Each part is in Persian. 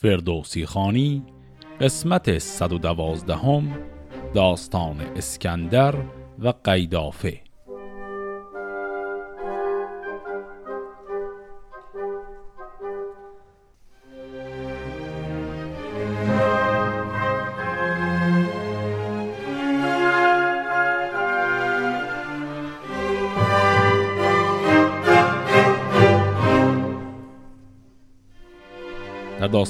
فردوسی خانی قسمت 112 داستان اسکندر و قیدافه.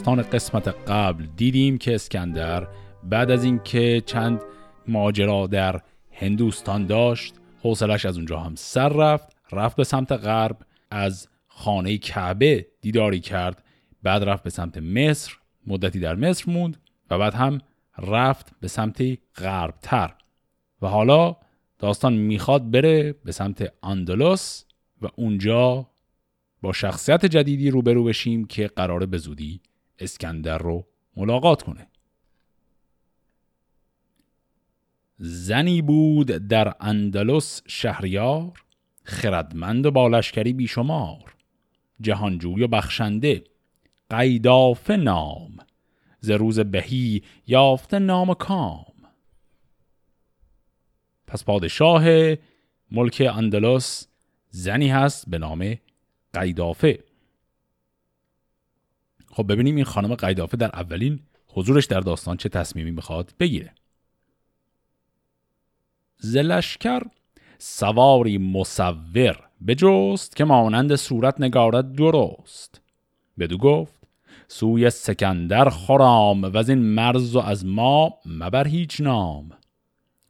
داستان قسمت قبل دیدیم که اسکندر بعد از اینکه چند ماجرا در هندوستان داشت حوصلش از اونجا هم سر رفت رفت به سمت غرب از خانه کعبه دیداری کرد بعد رفت به سمت مصر مدتی در مصر موند و بعد هم رفت به سمت غربتر. و حالا داستان می‌خواد بره به سمت اندلس و اونجا با شخصیت جدیدی روبرو بشیم که قراره به زودی اسکندر رو ملاقات کنه. زنی بود در اندلس شهریار خردمند و بالشکری بیشمار جهانجوی و بخشنده قیدافه نام ز روز بهی یافته نام کام. پس پادشاه ملک اندلس زنی هست به نام قیدافه. خب ببینیم این خانم قیدافه در اولین حضورش در داستان چه تصمیمی می‌خواد بگیره. زلشکر سواری مصور بجست که مانند صورت نگارد درست. بدو گفت سوی سکندر خرام و از این مرز و از ما مبر هیچ نام.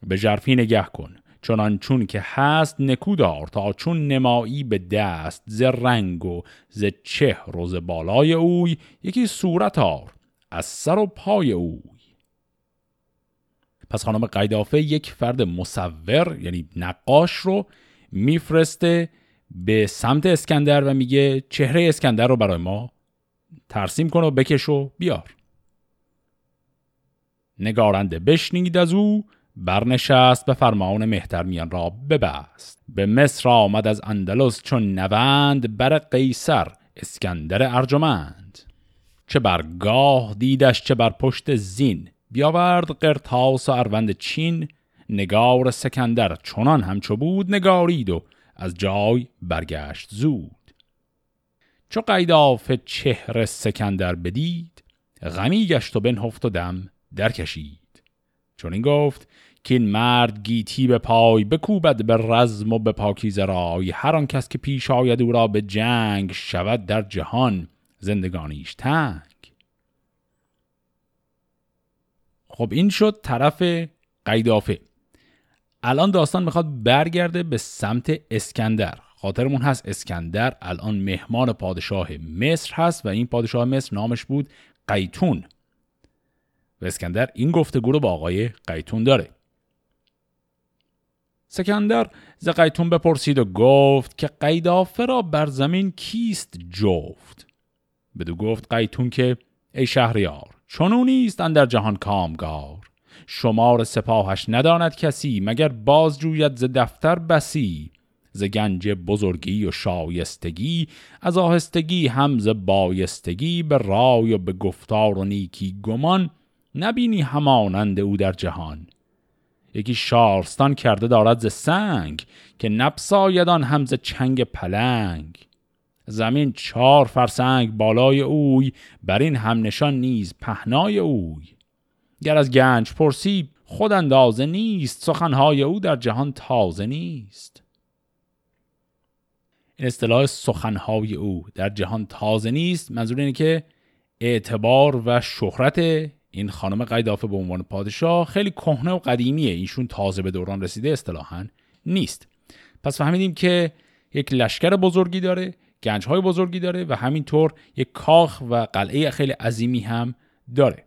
به جرفی نگه کن. چنان چون که هست نکودار تا چون نمایی به دست ز رنگ و ز چهر و ز بالای اوی یکی صورت آر از سر و پای اوی. پس خانم قیدافه یک فرد مصور یعنی نقاش رو میفرسته به سمت اسکندر و میگه چهره اسکندر رو برای ما ترسیم کن و بکش و بیار. نگارنده بشنید از او برنشست به فرمان مهترمیان را ببست. به مصر آمد از اندلس چون نوند بر قیصر اسکندر ارجمند. چه بر گاه دیدش چه بر پشت زین. بیاورد قرتاس و اروند چین. نگار سکندر چنان همچو بود نگارید و از جای برگشت زود. چو قیداف چهر سکندر بدید غمی گشت و بنهفت و دم درکشید. چون این گفت که این مرد گیتی به پای بکوبد به رزم و به پاکیزه رای. هر آن کس که پیش آید او را به جنگ شود در جهان زندگانیش تنگ. خب این شد طرف قیدافه. الان داستان می‌خواد برگرده به سمت اسکندر. خاطرمون هست اسکندر الان مهمان پادشاه مصر هست و این پادشاه مصر نامش بود قیتون. و اسکندر این گفتگو رو با آقای قیتون داره. سکندر ز قیتون بپرسید و گفت که قیدافه را بر زمین کیست جفت؟ بدو گفت قیتون که ای شهریار چونو نیست اندر جهان کامگار. شمار سپاهش نداند کسی مگر باز جوید ز دفتر بسی. ز گنج بزرگی و شایستگی از آهستگی هم ز بایستگی به رای و به گفتار و نیکی گمان. نبینی همانند او در جهان. یکی شارستان کرده دارد ز سنگ که نپسایدان هم ز چنگ پلنگ. زمین چهار فرسنگ بالای اوی بر این هم نشان نیز پهنای اوی. گر از گنج پرسی خود اندازه نیست سخنهای او در جهان تازه نیست. این اصطلاح سخنهای او در جهان تازه نیست منظور اینه که اعتبار و شهرت این خانم قیدافه به عنوان پادشاه خیلی کهنه و قدیمیه. ایشون تازه به دوران رسیده اصطلاحا نیست. پس فهمیدیم که یک لشکر بزرگی داره گنجهای بزرگی داره و همینطور یک کاخ و قلعه خیلی عظیمی هم داره.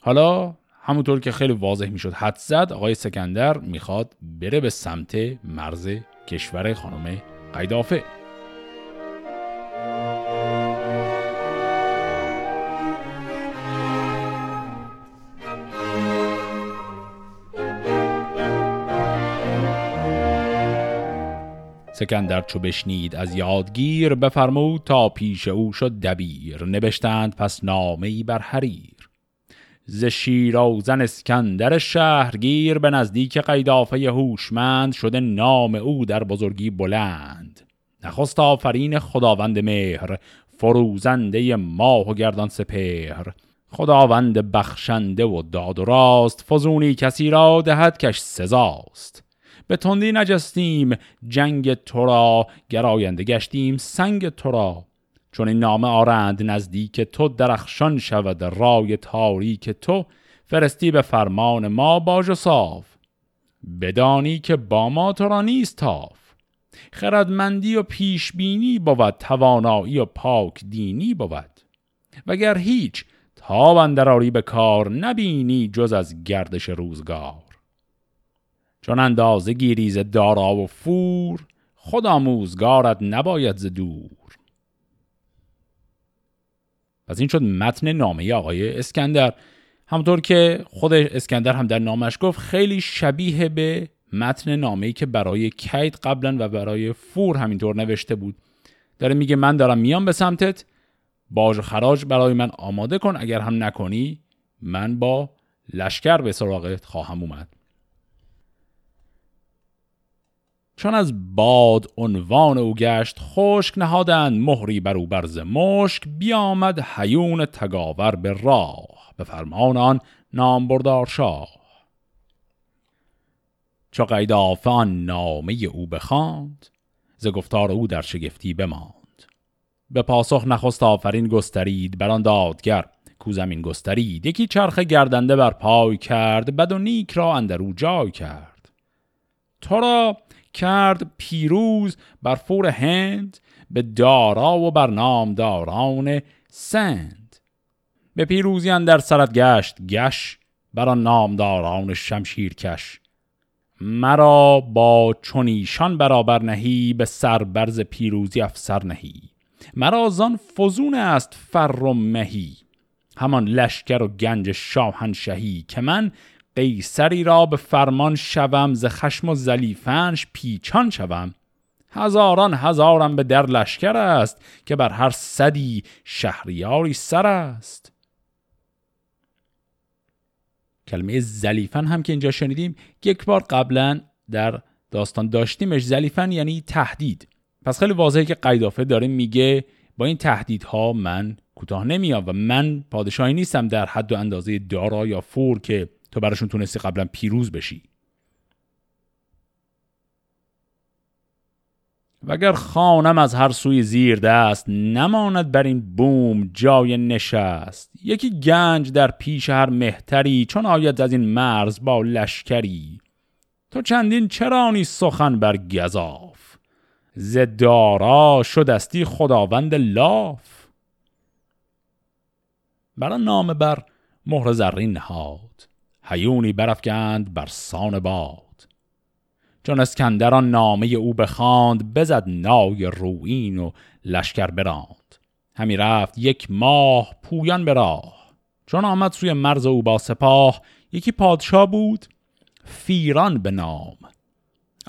حالا همونطور که خیلی واضح می‌شد حد زد آقای سکندر می‌خواد بره به سمت مرز کشور خانم قیدافه. سکندر چو بشنید از یادگیر بفرمود تا پیش او شد دبیر. نبشتند پس نامه بر حریر. ز شیرازن اسکندر شهرگیر به نزدیک قیدافه هوشمند شده نام او در بزرگی بلند. نخست آفرین خداوند مهر فروزنده ماه و گردان سپهر. خداوند بخشنده و داد و راست فزونی کسی را دهد کش سزاست. به تندی نجستیم جنگ تو را گراینده گشتیم سنگ تو را. چون این نامه آرند نزدیک تو درخشان شود رای تاریک تو. فرستی به فرمان ما باج و صاف. بدانی که با ما تو را نیست تاف. خردمندی و پیشبینی بود توانایی و پاک دینی بود. وگر هیچ تاب اندراری به کار نبینی جز از گردش روزگار. چون اندازه گیریز دارا و فور خود آموزگارت نباید ز دور. پس این شد متن نامه آقای اسکندر. همطور که خود اسکندر هم در نامش گفت خیلی شبیه به متن نامه‌ای که برای کید قبلا و برای فور همینطور نوشته بود. داره میگه من دارم میام به سمتت. باج خراج برای من آماده کن. اگر هم نکنی من با لشکر به سراغت خواهم اومد. چون از باد عنوان او گشت خشک نهادند مهری بر او برز مشک بیامد حیون تگاور به راه. به فرمان آن نامبردار شاه. چو قیدافه نامه او بخواند ز گفتار او در شگفتی بماند. به پاسخ نخست آفرین گسترید بر آن دادگر. کو زمین گسترید یکی چرخ گردنده بر پای کرد بد و نیک را اندرو جای کرد. تو را کرد پیروز بر فور هند به دارا و بر نامداران سند. به پیروزی در سرت گشت گش بر آن نامداران شمشیر کش مرا با چونیشان برابر نهی به سر برز پیروزی افسر نهی. مرا زان فزون است فر و مهی. همان لشکر و گنج شاهنشهی که من قیصری را به فرمان شوم ز خشم و زلیفنش پیچان شوم. هزاران هزارم به در لشکر است که بر هر صدی شهریاری سر است. کلمه زلیفن هم که اینجا شنیدیم یک بار قبلا در داستان داشتیمش زلیفن یعنی تهدید. پس خیلی واضحه که قیدافه داره میگه با این تهدیدها من کوتاه نمیام و من پادشاهی نیستم در حد و اندازه دارا یا فور که تو براشون تونستی قبلا پیروز بشی. وگر خانم از هر سوی زیر دست نماند بر این بوم جای نشست یکی گنج در پیش هر مهتری چون آید از این مرز با لشکری. تو چندین چرانی سخن بر گذاف ز دارا شدستی خداوند لاف. برا نام بر مهر زرین نهاد. هیونی برافکند بر سان باد. چون اسکندران نامه او بخواند بزد نای روین و لشکر براند. همی رفت یک ماه پویان به راه. چون آمد سوی مرز او با سپاه یکی پادشاه بود فیران به نام.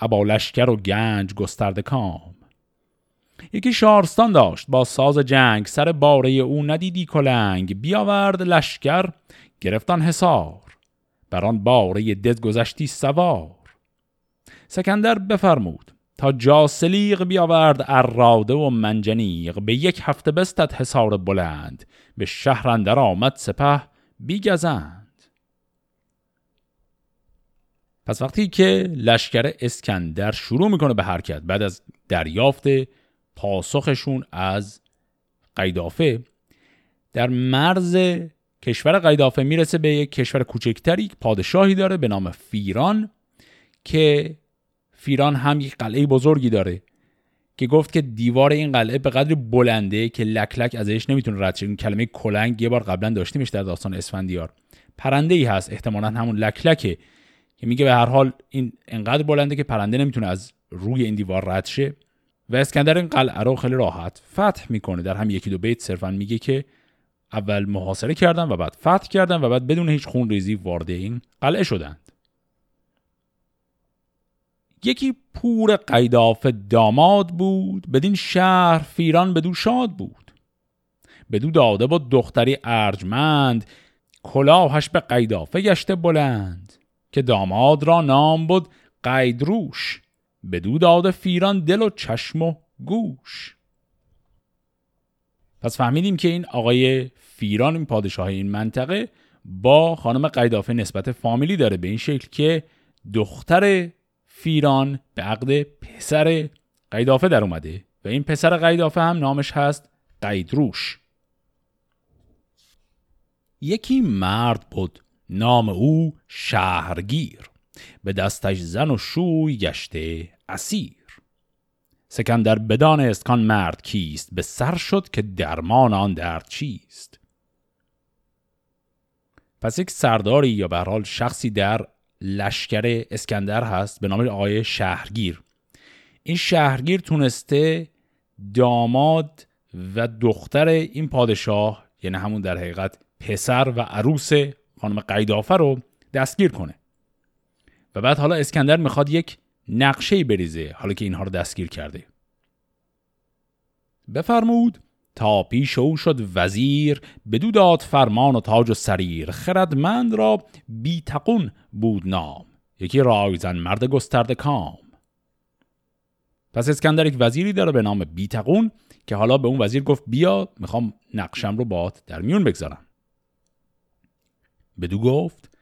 ابا لشکر و گنج گسترده کام. یکی شارستان داشت با ساز جنگ سر باره او ندیدی کلنگ. بیاورد لشکر گرفتان حصار. بر آن باره دز گذشتی سوار. سکندر بفرمود تا جاسلیق بیاورد اراده و منجنیق به یک هفته بستد حصار بلند به شهر اندر آمد سپه بیگزند. پس وقتی که لشکر اسکندر شروع می‌کنه به حرکت بعد از دریافت پاسخشون از قیدافه در مرز کشور قیدافه می‌رسه به یک کشور کوچکتری پادشاهی داره به نام فیران که فیران هم یک قلعه بزرگی داره که گفت که دیوار این قلعه به قدر بلنده که لک لک ازش نمی‌تونه رد شه. کلمه کلنگ یه بار قبلا داشتیمش در داستان اسفندیار. پرنده ای هست احتمالا همون لک لکه که میگه به هر حال این انقدر بلنده که پرنده نمی‌تونه از روی این دیوار رد شه. و اسکندر این قلعه رو خیلی راحت فتح می‌کنه. در هم یکی دو بیت صرفا میگه که اول محاصره کردن و بعد فتح کردن و بعد بدون هیچ خون ریزی وارد این قلعه شدند. یکی پور قیداف داماد بود بدین شهر فیران بدو شاد بود. بدو داده بود دختری ارجمند کلاهش به قیدافه گشته بلند که داماد را نام بود قیدروش. بدو داده فیران دل و چشم و گوش. پس فهمیدیم که این آقای فیران این پادشاه این منطقه با خانم قیدافه نسبت فامیلی داره به این شکل که دختر فیران به عقد پسر قیدافه در اومده و این پسر قیدافه هم نامش هست قیدروش. یکی مرد بود نام او شهرگیر. به دستش زن و شوی گشته اسیر. سکندر بدانست کان مرد کیست به سر شد که درمان آن درد چیست. پس یک سرداری یا به حال شخصی در لشکر اسکندر هست به نام آقای شهرگیر. این شهرگیر تونسته داماد و دختر این پادشاه یعنی همون در حقیقت پسر و عروس خانم قیدافه رو دستگیر کنه. و بعد حالا اسکندر می‌خواد یک نقشه بریزه. حالا که اینها رو دستگیر کرده. بفرمود تا پیش او شد وزیر بدو داد فرمان و تاج و سریر. خردمند را بیتقون بود نام. یکی رایزن مرد گسترده کام. پس اسکندر یک وزیری داره به نام بیتقون که حالا به اون وزیر گفت بیا می‌خوام نقشم رو بات در میون بگذارم. بدو گفت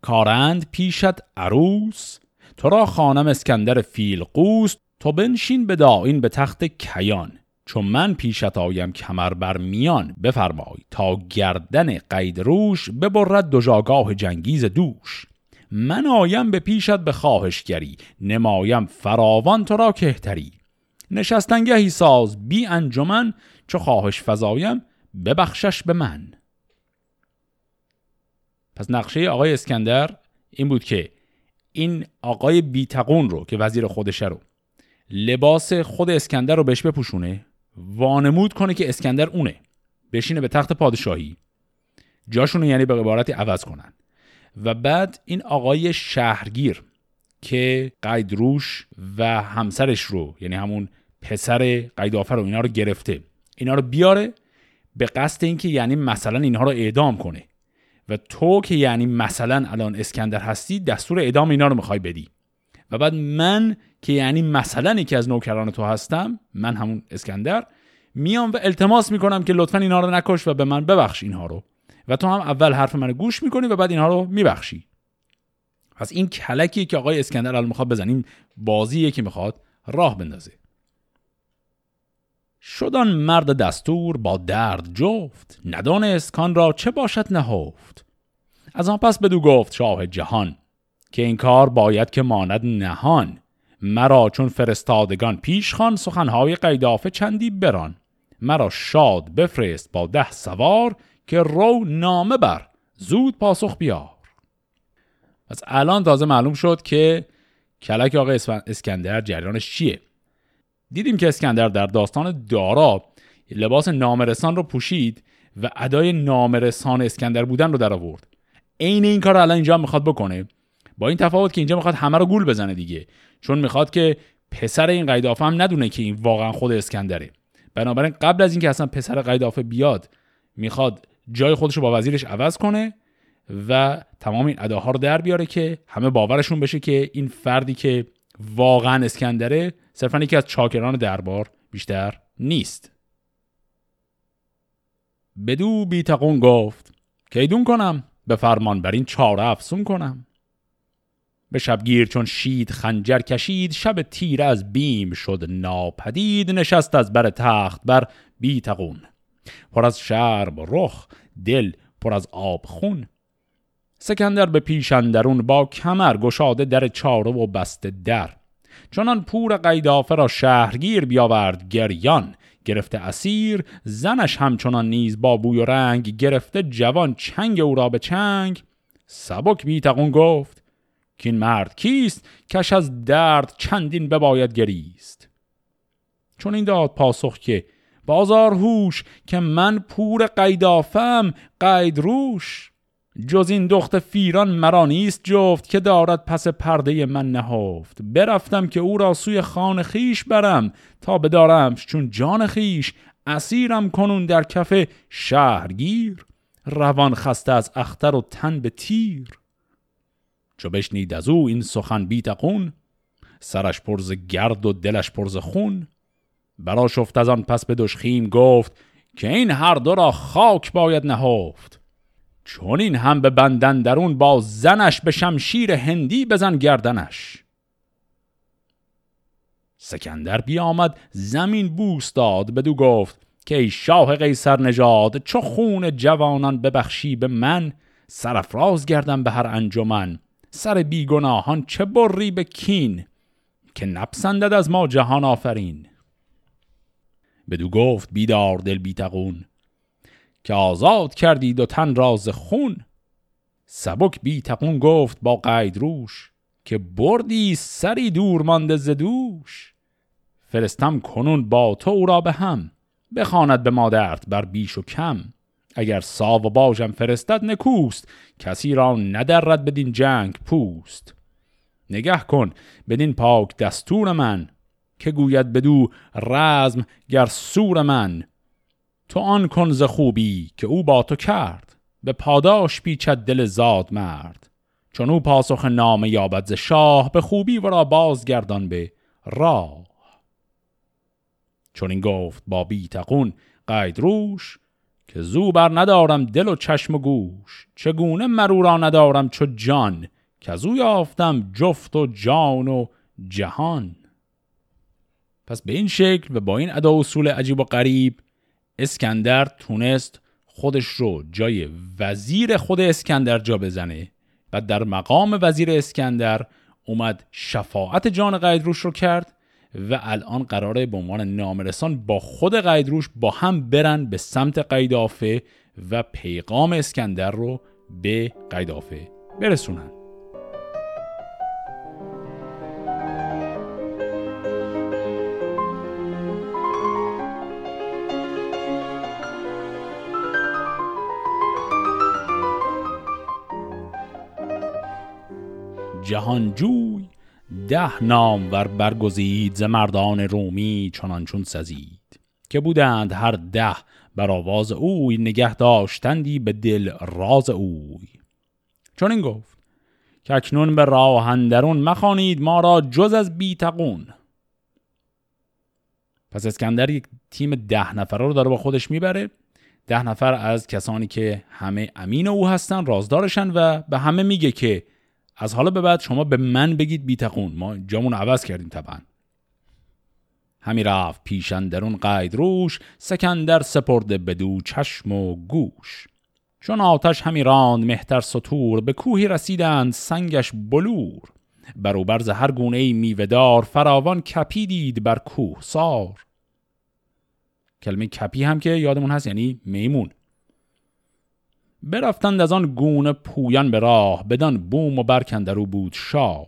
کارند پیشت عروس تو را خانم اسکندر فیلقوس تو بنشین به داین به تخت کیان چون من پیشت آیم کمر بر میان. بفرمای تا گردن قید روش ببرد دو جاگاه جنگیز دوش. من آیم به پیشت به خواهشگری نمایم فراوان تو را کهتری. نشستنگهی ساز بی انجمن چو خواهش فضایم ببخشش به من. پس نقشه آقای اسکندر این بود که این آقای بیتقون رو که وزیر خودشه رو لباس خود اسکندر رو بهش بپوشونه وانمود کنه که اسکندر اونه. بشینه به تخت پادشاهی. جاشون رو یعنی به عبارتی عوض کنن. و بعد این آقای شهرگیر که قیدروش و همسرش رو یعنی همون پسر قیدافر رو اینا رو گرفته. اینا رو بیاره به قصد اینکه یعنی مثلا اینها رو اعدام کنه. و تو که یعنی مثلا الان اسکندر هستی دستور اعدام اینا رو می‌خوای بدی. و بعد من که یعنی مثلا یکی از نوکران تو هستم من همون اسکندر میام و التماس می‌کنم که لطفا اینها رو نکش و به من ببخش اینها رو. و تو هم اول حرف من گوش می‌کنی و بعد اینها رو میبخشی. پس این کلکیه که آقای اسکندر الان می‌خواد بزنیم بازیه که می‌خواد راه بندازه. شدان مرد دستور با درد جفت ندانست کان را چه باشد نهفت. از آن پس بدو گفت شاه جهان که این کار باید که ماند نهان. مرا چون فرستادگان پیش خان سخنهای قیدافه چندی بران. مرا شاد بفرست با ده سوار که رو نامه بر زود پاسخ بیار. از الان تازه معلوم شد که کلک آقای اسکندر جریانش چیه؟ دیدیم که اسکندر در داستان دارا لباس نامرسان رو پوشید و ادای نامرسان اسکندر بودن رو در آورد. عین این کار الان اینجا می‌خواد بکنه. با این تفاوت که اینجا می‌خواد همه رو گول بزنه دیگه. چون می‌خواد که پسر این قیدافه هم ندونه که این واقعا خود اسکندره. بنابراین قبل از اینکه اصلا پسر قیدافه بیاد می‌خواد جای خودش رو با وزیرش عوض کنه و تمام این اداها رو در بیاره که همه باورشون بشه که این فردی که واقعا اسکندره صرفا یکی از چاکران دربار بیشتر نیست. بدو بیتقون گفت کیدون کنم؟ به فرمان بر این چاره افسون کنم. به شبگیر چون شید خنجر کشید شب تیر از بیم شد ناپدید نشست از بر تخت بر بیتقون. پر از شرم رخ دل پر از آب خون. سکندر به پیشندرون با کمر گشاده در چاره و بسته در. چنان پور قیدافه را شهرگیر بیاورد گریان. گرفته اسیر زنش همچنان نیز با بوی و رنگ گرفته جوان چنگ او را به چنگ. سبک بیتقون گفت که این مرد کیست؟ کش از درد چندین بباید گریست. چون این داد پاسخ که بازار هوش که من پور قیدافم قید روش. جز این دخت فیران مرا نیست جفت که دارد پس پرده من نهفت. برفتم که او را سوی خان خیش برم تا بدارم چون جان خیش اسیرم کنون در کف شهرگیر. روان خسته از اختر و تن به تیر. چو بشنید از او این سخن بیتقون سرش پرز گرد و دلش پرز خون. برا شفت از آن پس به دشخیم گفت که این هر دو را خاک باید نهفت. چون این هم به بندن درون با زنش به شمشیر هندی بزن گردنش. سکندر بیامد زمین بوس داد بدو گفت که ای شاه قیصر نژاد چو خون جوانان ببخشی به من سرفراز گردم به هر انجمن. سر بیگناهان چه بری به کین که نپسندد از ما جهان آفرین. بدو گفت بیدار دل بیتقون که آزاد کردید و تن راز خون. سبک بیتقون گفت با قید روش که بردی سری دور مانده زدوش فرستم کنون با تو او را به هم بخواند به مادرت بر بیش و کم. اگر ساو و باجم فرستد نکوست کسی را ندرد بدین جنگ پوست. نگه کن بدین پاک دستور من که گوید بدو رزم گر سور من. تو آن کن ز خوبی که او با تو کرد به پاداش پیچد دل زاد مرد. چون او پاسخ نام یابد ز شاه به خوبی ورا بازگردان به راه. چون این گفت با بیتقون قید روش که زو بر ندارم دل و چشم و گوش. چگونه مرو را ندارم چو جان که از او یافتم جفت و جان و جهان. پس به این شکل و با این ادا اصول عجیب و غریب اسکندر تونست خودش رو جای وزیر خود اسکندر جا بزنه و در مقام وزیر اسکندر اومد شفاعت جان قیدروش رو کرد و الان قراره به عنوان نامرسان با خود قیدروش با هم برن به سمت قیدافه و پیغام اسکندر رو به قیدافه برسونن. جهانجوی ده نام ور برگزید ز مردان رومی چنان چون سزید که بودند هر ده بر آواز اوی نگه داشتندی به دل راز اوی. چون این گفت که اکنون به راه اندرون مخانید ما را جز از بیتقون. پس اسکندر یک تیم ده نفر رو داره با خودش می‌بره. ده نفر از کسانی که همه امین او هستن رازدارشن و به همه میگه که از حالا به بعد شما به من بگید بیطقون ما جامون عوض کردیم طبعا. همی رفت پیش اندرون قیدروش سکندر سپرده بدو چشم و گوش. چو آتش همی راند مهتر ستور به کوهی رسیدند سنگش بلور. برو بر ز هر گونه میوهدار فراوان کپی دید بر کوه سار. کلمه کپی هم که یادمون هست یعنی میمون. برفتند از آن گونه پویان به راه بدان بوم و برکندرو بود شاه.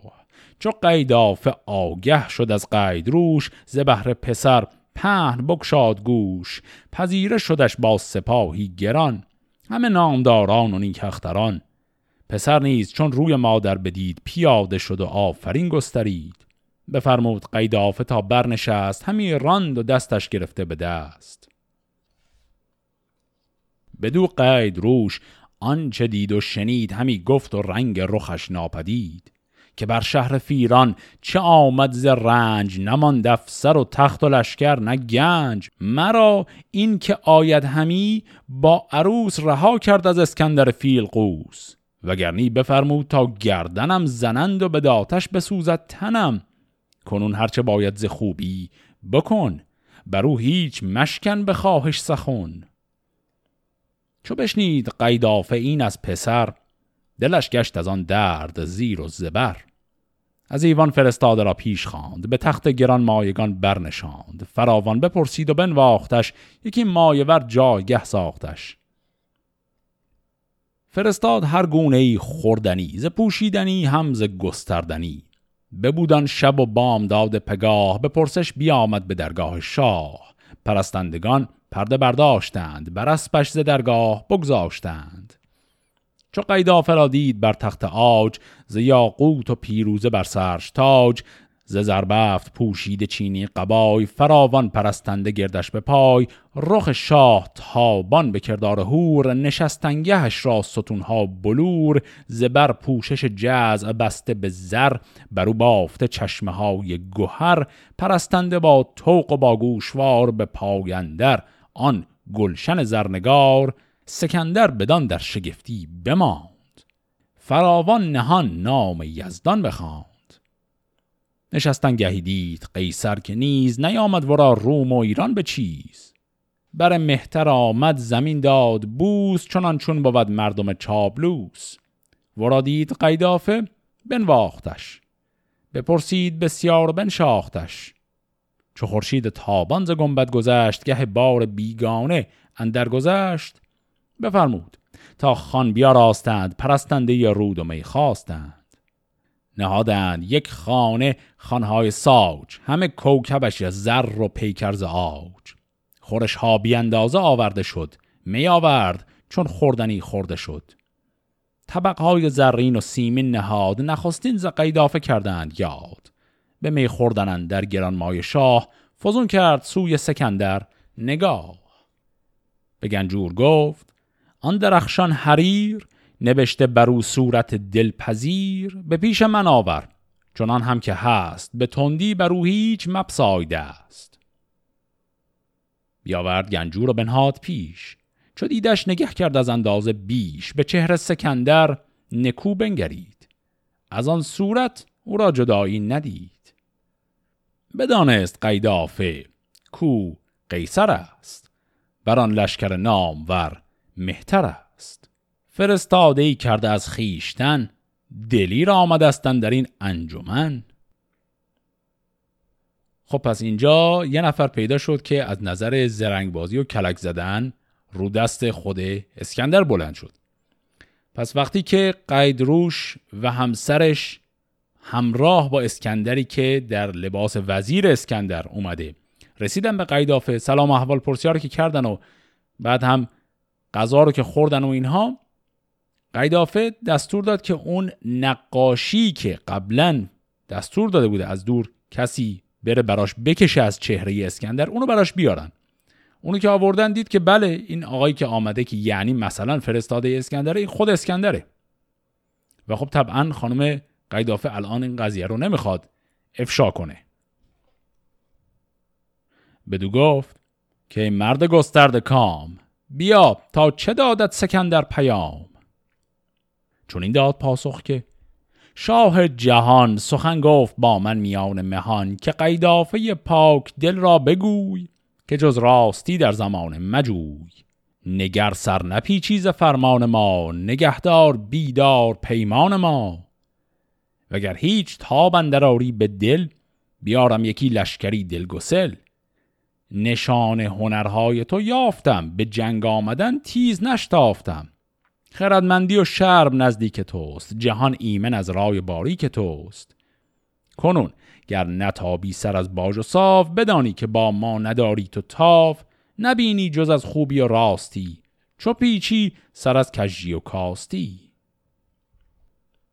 چو قیداف آگه شد از قید روش ز بهر پسر پهن بکشاد گوش. پذیره شدش با سپاهی گران همه نامداران و نیکختران پسر نیز چون روی مادر بدید پیاده شد و آفرین گسترید. بفرمود قیدافه تا برنشست همی راند و دستش گرفته به دست. بدو قید روش آنچه دید و شنید همی گفت و رنگ رخش ناپدید. که بر شهر فیران چه آمد ز رنج نماند افسر و تخت و لشکر نه گنج. مرا این که آید همی با عروس رها کرد از اسکندر فیلقوس. وگرنی بفرمود تا گردنم زنند و به داتش بسوزد تنم. کنون هرچه باید ز خوبی بکن برو هیچ مشکن به خواهش سخن. چو بشنید قیدافه این از پسر دلش گشت از آن درد زیر و زبر. از ایوان فرستاده را پیش خواند به تخت گران مایگان برنشاند. فراوان بپرسید و بنواختش یکی مایور جایگه ساختش. فرستاد هر گونه ای خوردنی ز پوشیدنی هم ز گستردنی. ببودن شب و بام داد پگاه به پرسش بیامد به درگاه شاه. پرستندگان پرده برداشتند بر اسپش ز درگاه بگذاشتند. چو قیدافه را دید بر تخت آج ز یاقوت و پیروزه بر سرش تاج ز زربفت پوشید چینی قبای فراوان پرستنده گردش به پای رخ شاه تابان به کردار هور نشستنگهش را ستونها بلور زبر پوشش جزع بسته به زر برو بافته چشمه های گوهر پرستنده با توق و با گوشوار به پایندر آن گلشن زرنگار سکندر بدان در شگفتی بماند. فراوان نهان نام یزدان بخواند. نشستن گهی دید قیصر که نیز نیامد ورا روم و ایران به چیز. بر مهتر آمد زمین داد بوس چنان چون بود مردم چابلوس. ورا دید قیدافه بنواختش. بپرسید بسیار بنشاختش. چو خورشید تابان ز گنبد گذشت گه بار بیگانه اندر گذشت. بفرمود تا خان بیا راستند پرستنده رود و می خواستند. نهادند یک خانه خانهای ساج همه کوکبش از زر و پیکرز آج. خورش ها بیاندازه آورده شد می آورد چون خوردنی خورده شد. طبق های زرین و سیمین نهاد نخستین ز قیدافه کردند یاد. به می خوردنند در گران مای شاه فزون کرد سوی سکندر نگاه. به گنجور گفت آن درخشان حریر نوشته برو صورت دلپذیر به پیش من آور چنان هم که هست به تندی برو هیچ مپسایده است بیاورد گنجور و بنهاد پیش چو دیدش نگه کرد از اندازه بیش به چهره سکندر نکو بنگرید. از آن صورت او را جدایی ندید. بدانست قیدافه کو قیصر است بر آن لشکر نامور مهتر است. فرستاده ای کرده از خیشتن دلی را آمدستن در این انجمن. خب پس اینجا یه نفر پیدا شد که از نظر زرنگبازی و کلک زدن رو دست خود اسکندر بلند شد. پس وقتی که قیدروش و همسرش همراه با اسکندری که در لباس وزیر اسکندر اومده. رسیدن به قیدافه سلام احوال پرسیار رو که کردن و بعد هم غذا رو که خوردن و اینها. قیدافه دستور داد که اون نقاشی که قبلا دستور داده بوده از دور کسی بره براش بکشه از چهره اسکندر اونو براش بیارن. اونو که آوردن دید که بله این آقایی که آمده که یعنی مثلا فرستاده اسکندره این خود اسکندره. و خب طبعا خانم قیدافه الان این قضیه رو نمی‌خواد افشا کنه. بدو گفت که مرد گسترد کام. بیا تا چه دادت سکندر پیام؟ چون این داد پاسخ که شاه جهان سخن گفت با من میان مهان که قیدافه پاک دل را بگوی که جز راستی در زمان مجوی. نگر سر نپی چیز فرمان ما نگهدار بیدار پیمان ما. وگر هیچ تاب اندراری به دل بیارم یکی لشکری دلگسل. نشان هنرهای تو یافتم به جنگ آمدن تیز نشتافتم. خردمندی و شرم نزدیک توست جهان ایمن از رای باریک توست. کنون گر نتابی سر از باج و صاف بدانی که با ما نداری تو تاف. نبینی جز از خوبی و راستی چو پیچی سر از کجی و کاستی.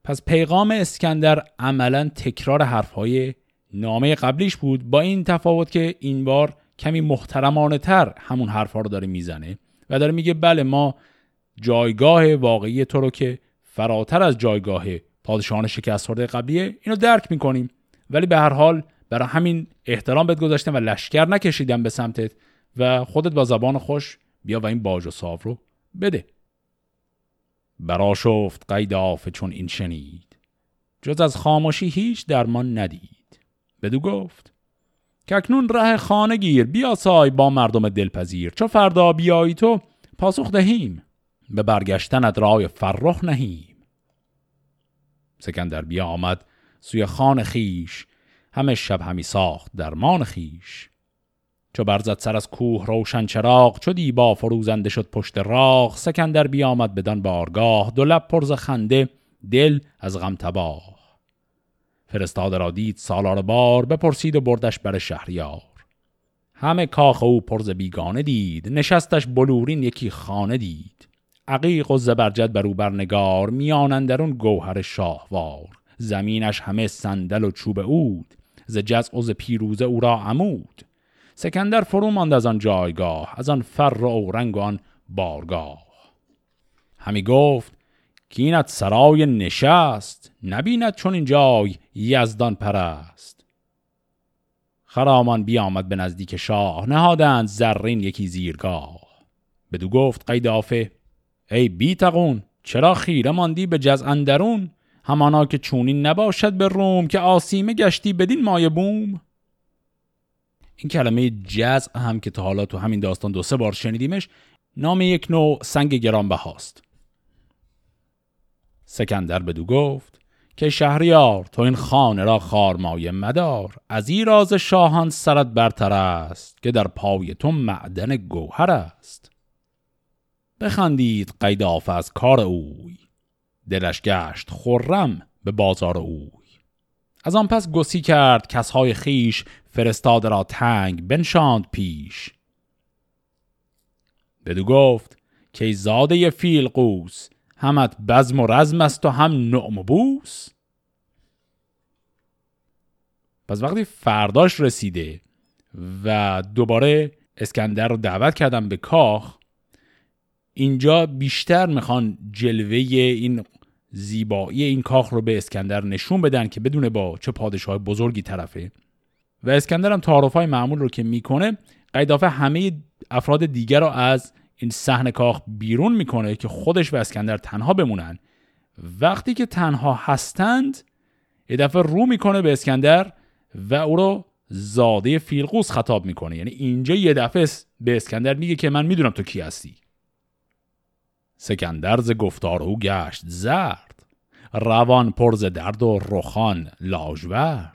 پس پیغام اسکندر عملا تکرار حرفهای نامه قبلیش بود با این تفاوت که این بار کمی محترمانه تر همون حرفها رو داره می‌زنه و داره میگه بله ما جایگاه واقعی تو رو که فراتر از جایگاه پادشاهان شکست خورده قبلیه اینو درک می‌کنیم. ولی به هر حال برای همین احترام بهت گذاشتم و لشکر نکشیدم به سمتت و خودت با زبان خوش بیا و این باج و صاف رو بده. برا شفت قید آفه چون این شنید. جز از خاموشی هیچ درمان ندید. بدو گفت که اکنون ره خانه گیر بیا سای با مردم دلپذیر. چو فردا بیایی تو پاسخ دهیم. به برگشتنت رای فرخ نهیم. سکندر بیا آمد سوی خان خیش. همه شب همی ساخت درمان خیش. چو برزد سر از کوه روشن چراغ چو دیبا فروزنده شد پشت راغ سکندر بیامد بدان بارگاه دو لب پرز خنده دل از غم تباه. فرستاده را دید سالار بار بپرسید و بردش بر شهریار. همه کاخ او پرز بیگانه دید نشستش بلورین یکی خانه دید. عقیق و زبرجد بر او برنگار میانندرون گوهر شاهوار. زمینش همه صندل و چوب اود ز جزع و ز پیروزه او را عمود. سکندر فرو ماند از آن جایگاه از آن فر و رنگ و آن بارگاه. همی گفت که اینت سرای نشست نبیند چون این جای یزدان پرست. خرامان بیامد به نزدیک شاه نهادند زرین یکی زیرگاه. بدو گفت قیدافه ای بی تقون چرا خیره ماندی به جز اندرون؟ همانا که چونین نباشد به روم که آسیمه گشتی بدین مایه بوم. این کلمه جز هم که تا حالا تو همین داستان دو سه بار شنیدیمش نام یک نوع سنگ گرانبهاست. سکندر بدو گفت که شهریار تو این خانه را خارمایه مدار از این راز شاهان سرت برتر است که در پای تو معدن گوهر است. بخندید قیداف از کار اوی دلش گشت خرم به بازار اوی. از آن پس گسی کرد کسهای خیش فرستاده را تنگ بنشاند پیش. بدو گفت که زاده فیل قوس همت بزم و رزم است و هم نعم و بوس. پس وقتی فرداش رسیده و دوباره اسکندر رو دعوت کردم به کاخ اینجا بیشتر می‌خوان جلوه این زیبایی این کاخ رو به اسکندر نشون بدن که بدونه با چه پادشاه بزرگی طرفه. و اسکندر هم تعارف های معمول رو که می‌کنه قیدافه همه افراد دیگر رو از این صحنه کاخ بیرون می‌کنه که خودش و اسکندر تنها بمونن. وقتی که تنها هستند یه دفعه رو می‌کنه به اسکندر و او رو زاده فیلقوس خطاب می‌کنه. یعنی اینجا یه دفعه به اسکندر میگه که من می‌دونم تو کی هستی. سکندر ز گفتار او گشت زرد روان پرز درد و رخان لاجورد.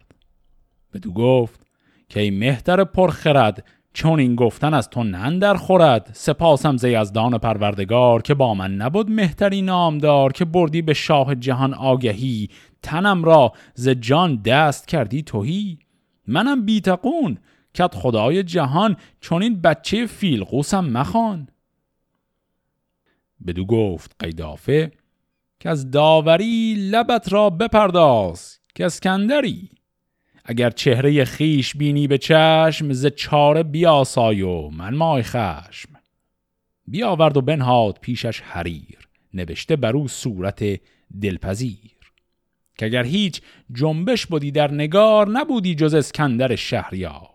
بدو گفت که ای مهتر پرخرد چون این گفتن از تو نندر خورد سپاسم ز یزدان پروردگار که با من نبود مهتری نامدار که بردی به شاه جهان آگهی تنم را ز جان دست کردی توهی منم بیتقون کت خدای جهان چون این بچه فیلقوسم مخوان. بدو گفت قیدافه که از داوری لبت را بپرداز که اسکندری اگر چهره خیش بینی به چشم ز چاره بیاسای و من مای خشم. بیاورد و بنهاد پیشش حریر نوشته بر او صورت دلپذیر. که اگر هیچ جنبش بودی در نگار نبودی جز اسکندر شهریار.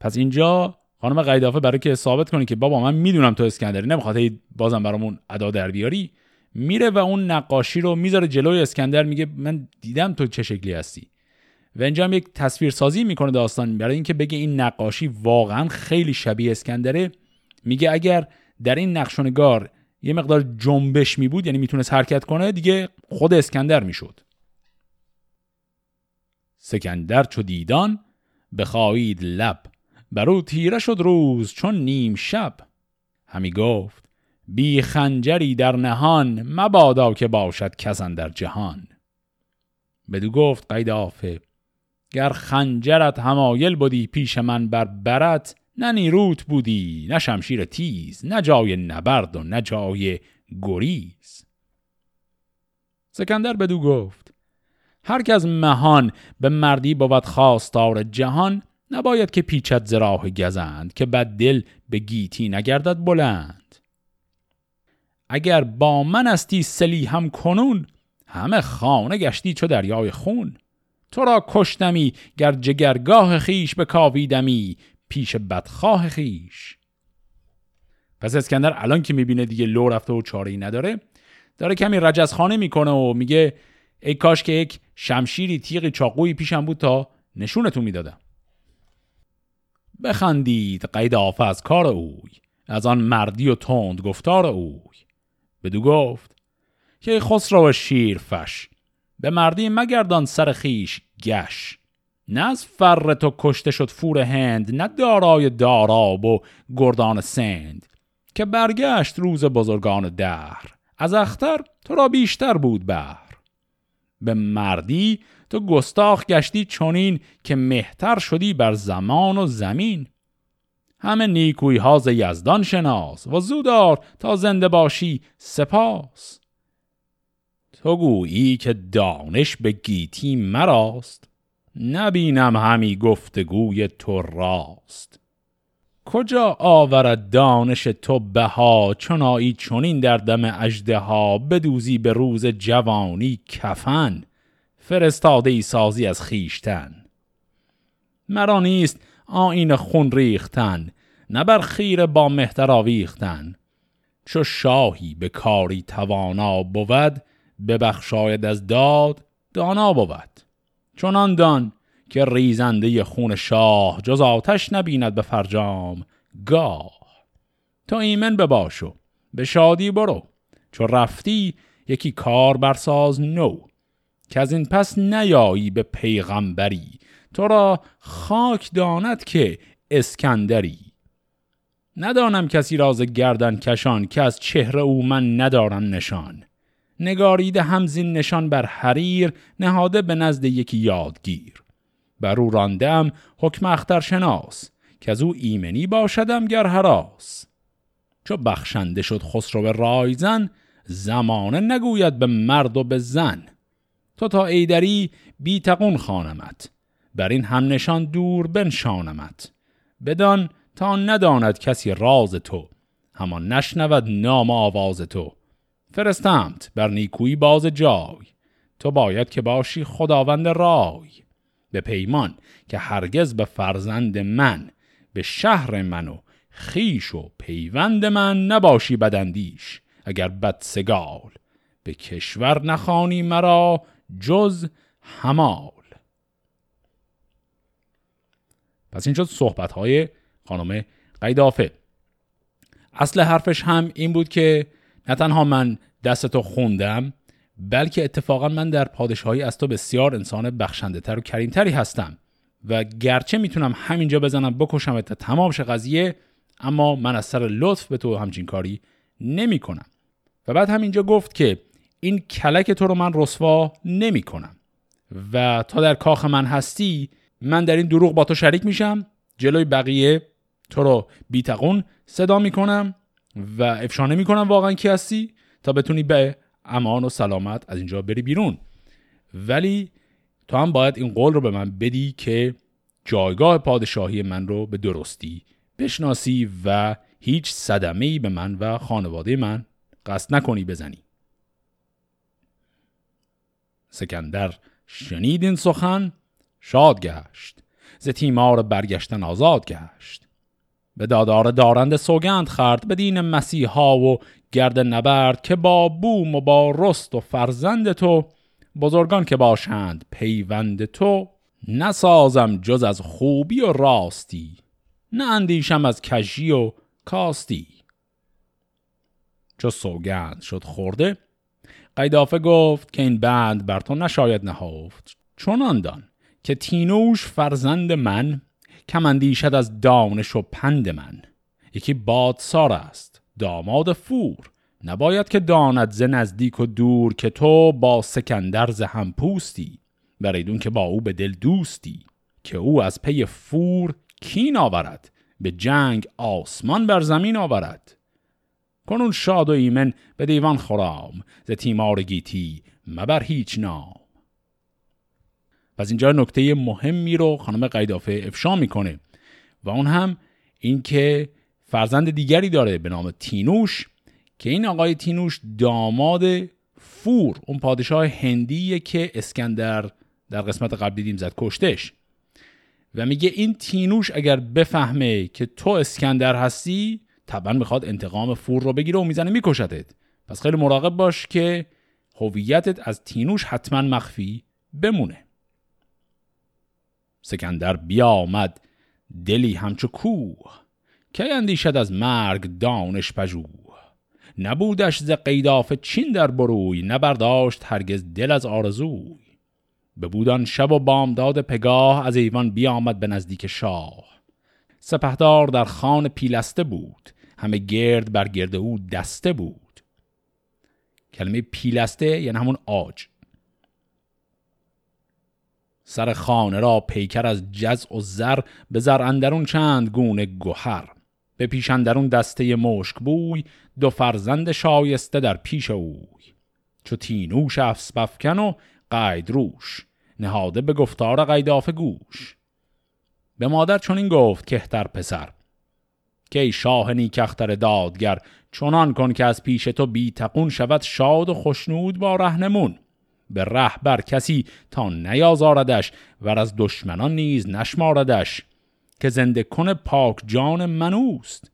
پس اینجا خانم قیدافه برای که ثابت کنه که بابا من می‌دونم تو اسکندری نمی‌خواد بازم برامون ادا در بیاری. میره و اون نقاشی رو می‌ذاره جلوی اسکندر میگه من دیدم تو چه شکلی هستی. و اینجا هم یک تصویر سازی می‌کنه داستان برای اینکه بگه این نقاشی واقعا خیلی شبیه اسکندره. میگه اگر در این نقشونگار یه مقدار جنبش می بود یعنی می‌تونست حرکت کنه دیگه خود اسکندر می‌شد. سکندر چو دیدان بخواهید لب. برو تیره شد روز چون نیم شب. همی گفت بی خنجری در نهان مبادا که باشد کسان در جهان. بدو گفت قید آفه گر خنجرت همایل بودی پیش من بر برت نه نیروت بودی نه شمشیر تیز نه جای نبرد و نه جای گریز. سکندر بدو گفت هر که از مهان به مردی بود خواستار جهان نباید که پیچت زراح گزند که بد دل به گیتی نگردد بلند. اگر با من استی سلی هم کنون همه خانه گشتی چو دریای خون. تو را کشتمی گر جگرگاه خیش به کاویدمی پیش بدخواه خیش پس اسکندر الان که می‌بینه دیگه لو رفته و چاره ای نداره داره کمی رجزخانه می‌کنه و میگه ای کاش که یک شمشیری تیغی چاقویی پیشم بود تا نشونتون می‌دادم. بخندید قید از کار اوی از آن مردی و تند گفتار اوی. بدو گفت که خسرو شیرفش به مردی مگردان سر خیش گش. نه از فر تو کشته شد فور هند نه دارای داراب و گردان سند که برگشت روز بزرگان دهر. از اختر تو را بیشتر بود بر به مردی تو گستاخ گشتی چونین که مهتر شدی بر زمان و زمین. همه نیکوی ها یزدان شناس و زودار تا زنده باشی سپاس. تو گویی که دانش به گیتی مراست نبینم همی گفتگوی تو راست. کجا آورد دانش تو بها چنایی چونین در دم اجده ها بدوزی به روز جوانی کفن فرستاده ای سازی از خیشتن مرا نیست آین خون ریختن نه بر خیر با مهتر آویختن. چو شاهی به کاری توانا بود ببخشاید از داد دانا بود. چنان دان که ریزنده خون شاه جز آتش نبیند به فرجام. گاه. تا ایمن بباشو به شادی برو چو رفتی یکی کار برساز نو. که از این پس نیایی به پیغمبری تو را خاک داند که اسکندری. ندانم کسی راز گردن کشان که از چهره او من ندارم نشان. نگاریده همزین نشان بر حریر نهاده به نزد یکی یادگیر. بر او راندم حکم اختر شناس که از او ایمنی باشدم گر حراس چو بخشنده شد خسرو رایزن زمانه نگوید به مرد و به زن. تو تا ایدری بی تقون خانمت. بر این هم نشان دور بنشانمت. بدان تا نداند کسی راز تو همان نشنود نام آواز تو. فرستمت بر نیکویی باز جای تو باید که باشی خداوند رای. به پیمان که هرگز به فرزند من به شهر من و خیش و پیوند من نباشی بدندیش اگر بدسگال. به کشور نخانی مرا جز همال. پس این شد صحبت های خانم قیدافه اصل حرفش هم این بود که نه تنها من دستتو خوندم بلکه اتفاقا من در پادشاهی از تو بسیار انسان بخشنده تر و کریمتری هستم و گرچه می‌تونم همینجا بزنم بکشم تا تمام شه قضیه اما من از سر لطف به تو همچین کاری نمی کنم و بعد همینجا گفت که این کلک تو رو من رسوا نمی کنم و تا در کاخ من هستی من در این دروغ با تو شریک میشم. جلوی بقیه تو رو بیتقون صدا می‌کنم و افشانه می‌کنم واقعا کی هستی تا بتونی به امان و سلامت از اینجا بری بیرون. ولی تو هم باید این قول رو به من بدی که جایگاه پادشاهی من رو به درستی بشناسی و هیچ صدمه به من و خانواده من قصد نکنی بزنی. سکندر شنید این سخن شاد گشت ز تیمار برگشتن آزاد گشت. به دادار دارند سوگند خرد به دین مسیحا و گرد نبرد که با بوم و با رست و فرزند تو بزرگان که باشند پیوند تو. نسازم جز از خوبی و راستی نه اندیشم از کژی و کاستی. چو سوگند شد خورده قیدافه گفت که این بند بر تو نشاید نهافت چون دان. که تینوش فرزند من کم اندیشد از دانش و پند من. یکی بادسار است داماد فور. نباید که داند ز نزدیک و دور که تو با سکندر ز هم پوستی بریدون که با او به دل دوستی. که او از پی فور کین آورد به جنگ آسمان بر زمین آورد. کنون شاد و ایمن به دیوان خرام ز تیمار گیتی مبر هیچ نام. پس اینجا نکته مهمی رو خانم قیدافه افشا می‌کنه. و اون هم اینکه فرزند دیگری داره به نام تینوش که این آقای تینوش داماد فور اون پادشاه هندیه که اسکندر در قسمت قبلی دیم زد کشتش. و میگه این تینوش اگر بفهمه که تو اسکندر هستی طبعا می‌خواد انتقام فور رو بگیره و می‌زنه میکشتت. پس خیلی مراقب باش که هویتت از تینوش حتما مخفی بمونه. سکندر بیامد دلی همچو کوه که اندیشد از مرگ دانش پژوه. نبودش ز قیداف چین در بروی نبرداشت هرگز دل از آرزوی. بودان شب و بامداد پگاه از ایوان بیامد به نزدیک شاه. سپهدار در خان پیلسته بود همه گرد بر گرد او دسته بود. کلمه پیلسته یعنی همون آج. سر خانه را پیکر از جز و زر به زر اندرون چند گونه گوهر. به پیش اندرون دسته مشک بوی دو فرزند شایسته در پیش اوی. چو تینوش افسبفکن و قید روش نهاده به گفتار قیداف گوش. به مادر چون این گفت کهتر پسر که ای شاه نیکختر دادگر چنان کن که از پیش تو بی تقون شود شاد و خوشنود با رهنمون. به ره بر کسی تا نیازاردش و از دشمنان نیز نشماردش که زنده کن پاک جان منوست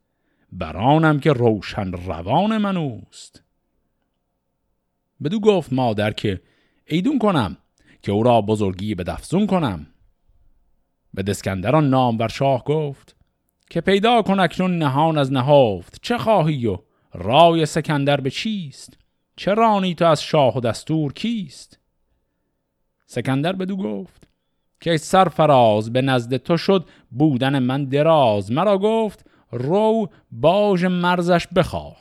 برانم که روشن روان منوست. بدو گفت مادر که ایدون کنم که او را بزرگی به دفزون کنم. به دسکندران نام بر شاه گفت که پیدا کن اکنون نهان از نهافت چه خواهی و رای سکندر به چیست؟ چه رانی تو از شاه و دستور کیست؟ سکندر بدو گفت که سرفراز به نزد تو شد بودن من دراز. مرا گفت رو باج مرزش بخواه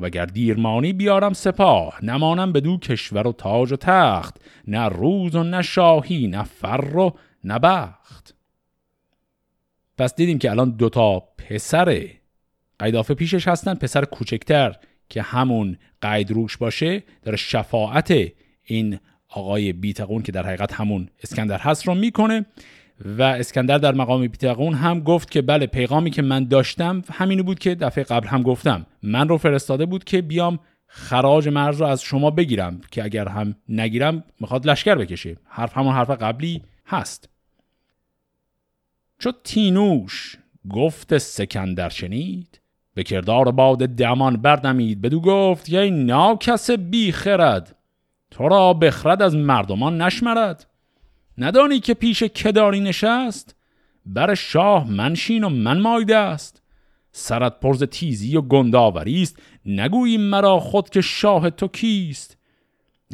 وگر دیرمانی بیارم سپاه. نمانم دو کشور و تاج و تخت نه روز و نه شاهی نه فر و نه بخت. پس دیدیم که الان دوتا پسر قیدافه پیشش هستن پسر کوچکتر. که همون قید روش باشه داره شفاعت این آقای بیتقون که در حقیقت همون اسکندر هست رو می‌کنه. و اسکندر در مقام بیتقون هم گفت که بله پیغامی که من داشتم همینو بود که دفعه قبل هم گفتم. من رو فرستاده بود که بیام خراج مرز رو از شما بگیرم که اگر هم نگیرم می‌خواد لشکر بکشه. حرف همون حرف قبلی هست. چو تینوش گفت سکندر شنید به کردار باد دمان بردمید. بدو گفت یه ناکس بی خرد تو را بخرد از مردمان نشمرد. ندانی که پیش کداری نشست؟ بر شاه منشین و من مایده است. سرت پرز تیزی و گنداوری است. نگویی مرا خود که شاه تو کیست؟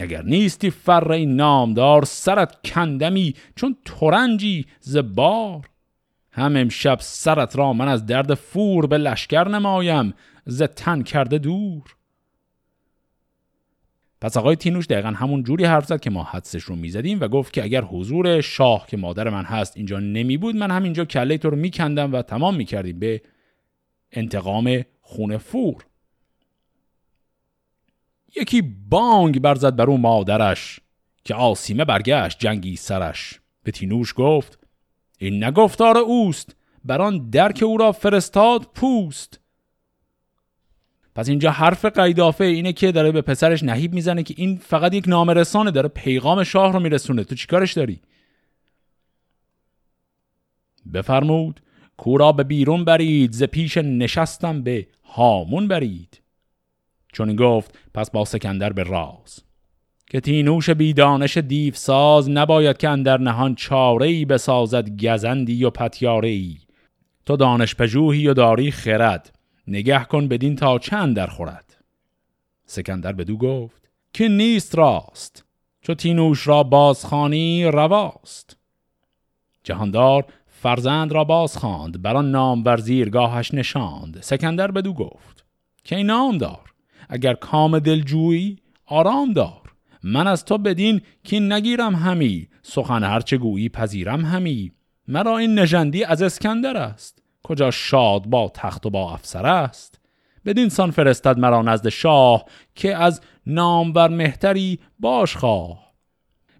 اگر نیستی فر نامدار سرت کندمی چون ترنجی زبار هم امشب سرت را من از درد فور به لشکر نمایم ز تن کرده دور. پس آقای تینوش دقیقا همون جوری حرف زد که ما حدسش رو می‌زدیم و گفت که اگر حضور شاه که مادر من هست اینجا نمی بود من همینجا کله تو رو میکندم و تمام می‌کردیم به انتقام خون فور. یکی بانگ برزد بر او مادرش که آسیمه برگشت جنگی سرش. به تینوش گفت این نگفتار اوست بران درک او را فرستاد پوست. پس اینجا حرف قیدافه اینه که داره به پسرش نهیب می‌زنه که این فقط یک نامرسانه داره پیغام شاه رو میرسونه. تو چیکارش داری؟ بفرمود کورا به بیرون برید ز پیش نشستم به هامون برید. چون گفت پس با سکندر به راز. که تینوش بیدانش دیو ساز نباید که اندر نهان چاره ای بسازد گزندی و پتیاره ای تو دانش پژوهی و داری خرد نگه کن بدین تا چند در خورد؟ سکندر بدو گفت که نیست راست چو تینوش را بازخانی رواست. جهاندار فرزند را باز خواند نام بر زیرگاهش نشاند. سکندر بدو گفت که نام دار اگر کام دلجویی آرام دار. من از تو بدین که نگیرم همی سخن هرچه گویی پذیرم همی. مرا این نژندی از اسکندر است کجا شاد با تخت و با افسر است. بدین سان فرستد مرا نزد شاه که از نامور مهتری باش خواه.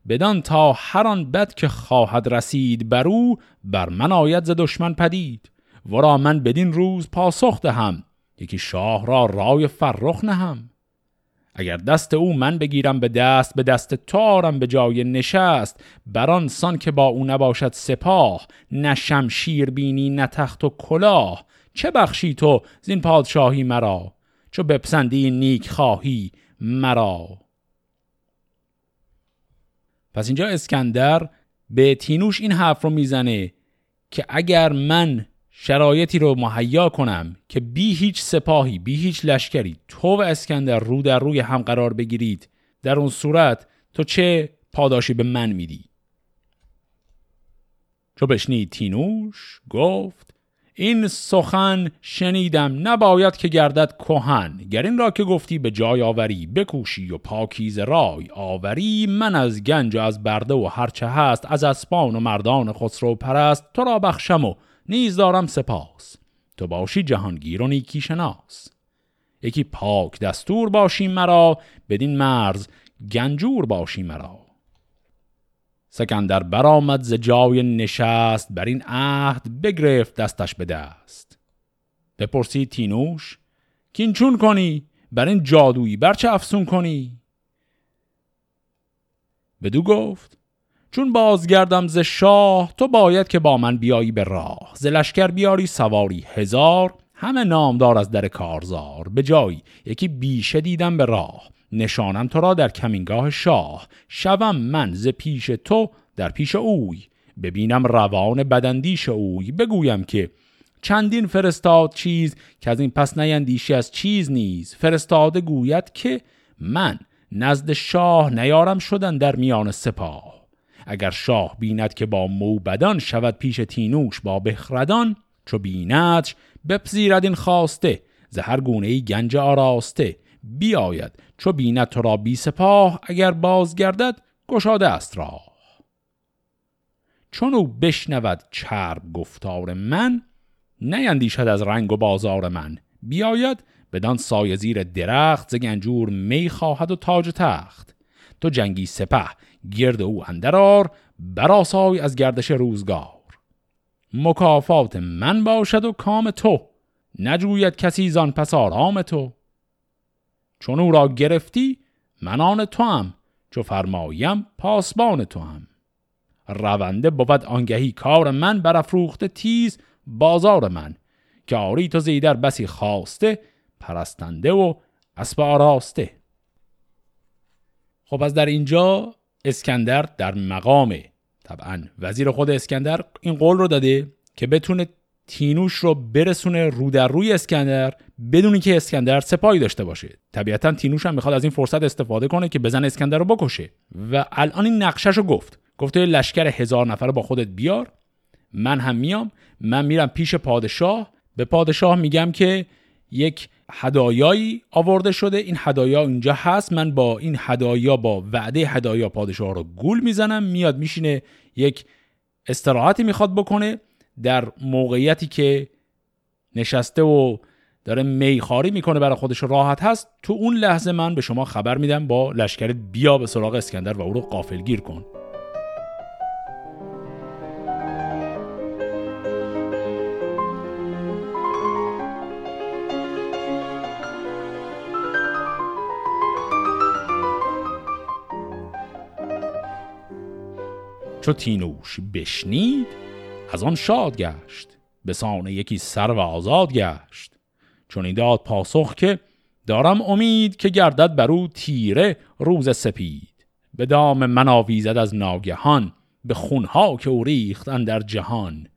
بدان تا هر آن بد که خواهد رسید بر او بر من آید ز دشمن پدید. ورا من بدین روز پاسخ دهم یکی شاه را رای فرخ نهم. اگر دست او من بگیرم به دست به دست تارم به جای نشست بران سان که با او نباشد سپاه نه شمشیر بینی نه تخت و کلاه. چه بخشی تو زین پادشاهی مرا؟ چو بپسندی نیک خواهی مرا. پس اینجا اسکندر به تینوش این حرف رو می‌زنه که اگر من شرایطی رو مهیا کنم که بی هیچ سپاهی بی هیچ لشکری تو و اسکندر رو در روی هم قرار بگیرید. در اون صورت تو چه پاداشی به من میدی؟ چو بشنید تینوش گفت این سخن شنیدم نباید که گردد کهن. گر این را که گفتی به جای آوری بکوشی و پاکیز رای آوری. من از گنج و از برده و هرچه هست از اسبان و مردان خسرو پرست. تو را بخشم و نیز دارم سپاس. تو باشی جهانگیر و نیکی شناس. یکی پاک دستور باشی مرا بدین مرز گنجور باشی مرا. سکندر برآمد ز جای نشست بر این عهد بگرفت دستش به دست. بپرسید تینوش کین چون کنی؟ بر این جادویی برچه افسون کنی؟ بدو گفت چون بازگردم ز شاه تو باید که با من بیایی به راه. ز لشکر بیاری سواری هزار همه نامدار از در کارزار. به جایی یکی بیشه دیدم به راه نشانم تو را در کمینگاه شاه. شوم من ز پیش تو در پیش اوی ببینم روان بدندیش اوی. بگویم که چندین فرستاد چیز که از این پس نیندیشی از چیز نیز. فرستاده گوید که من نزد شاه نیارم شدن در میان سپاه. اگر شاه بیند که با موبدان شود پیش تینوش با بخردان چو بیندش بپذیرد این خواسته زهر گونه ای گنج آراسته. بیاید چو بیند تو را بی سپاه اگر بازگردد گشاده است راه. چون او بشنود چرب گفتار من نیندیشد از رنگ و بازار من. بیاید بدان سایه زیر درخت ز گنجور می خواهد و تاج تخت. تو جنگی سپه گرد او اندرار براسای از گردش روزگار. مکافات من باشد و کام تو نجوید کسی زان پس آرام تو. چون او را گرفتی من آن تو هم چو فرمایم پاسبان تو هم رونده بود آنگهی کار من برافروخته تیز بازار من که آری تو زیدر بسی خواسته پرستنده و اسب آراسته خب از در اینجا اسکندر در مقام طبعا. وزیر خود اسکندر این قول رو داده که بتونه تینوش رو برسونه رو در روی اسکندر بدونی که اسکندر سپاهی داشته باشه. طبیعتا تینوش هم می‌خواد از این فرصت استفاده کنه که بزن اسکندر رو بکشه. و الان این نقشش رو گفت. گفته لشکر هزار نفر با خودت بیار. من هم میام. من میرم پیش پادشاه. به پادشاه میگم که یک هدایایی آورده شده. این هدایا اینجا هست. من با این هدایا با وعده هدایا پادشاه رو گول می‌زنم. میاد میشینه یک استراحتی می‌خواد بکنه در موقعیتی که نشسته و داره میخاری می‌کنه برای خودش راحت هست. تو اون لحظه من به شما خبر میدم با لشکر بیا به سراغ اسکندر و او رو قافلگیر کن. چو تینوش بشنید از آن شاد گشت به سانه یکی سر و آزاد گشت. چون این داد پاسخ که دارم امید که گردد بر او تیره روز سپید. به دام من آویزد از ناگهان به خونها که او ریختن در جهان.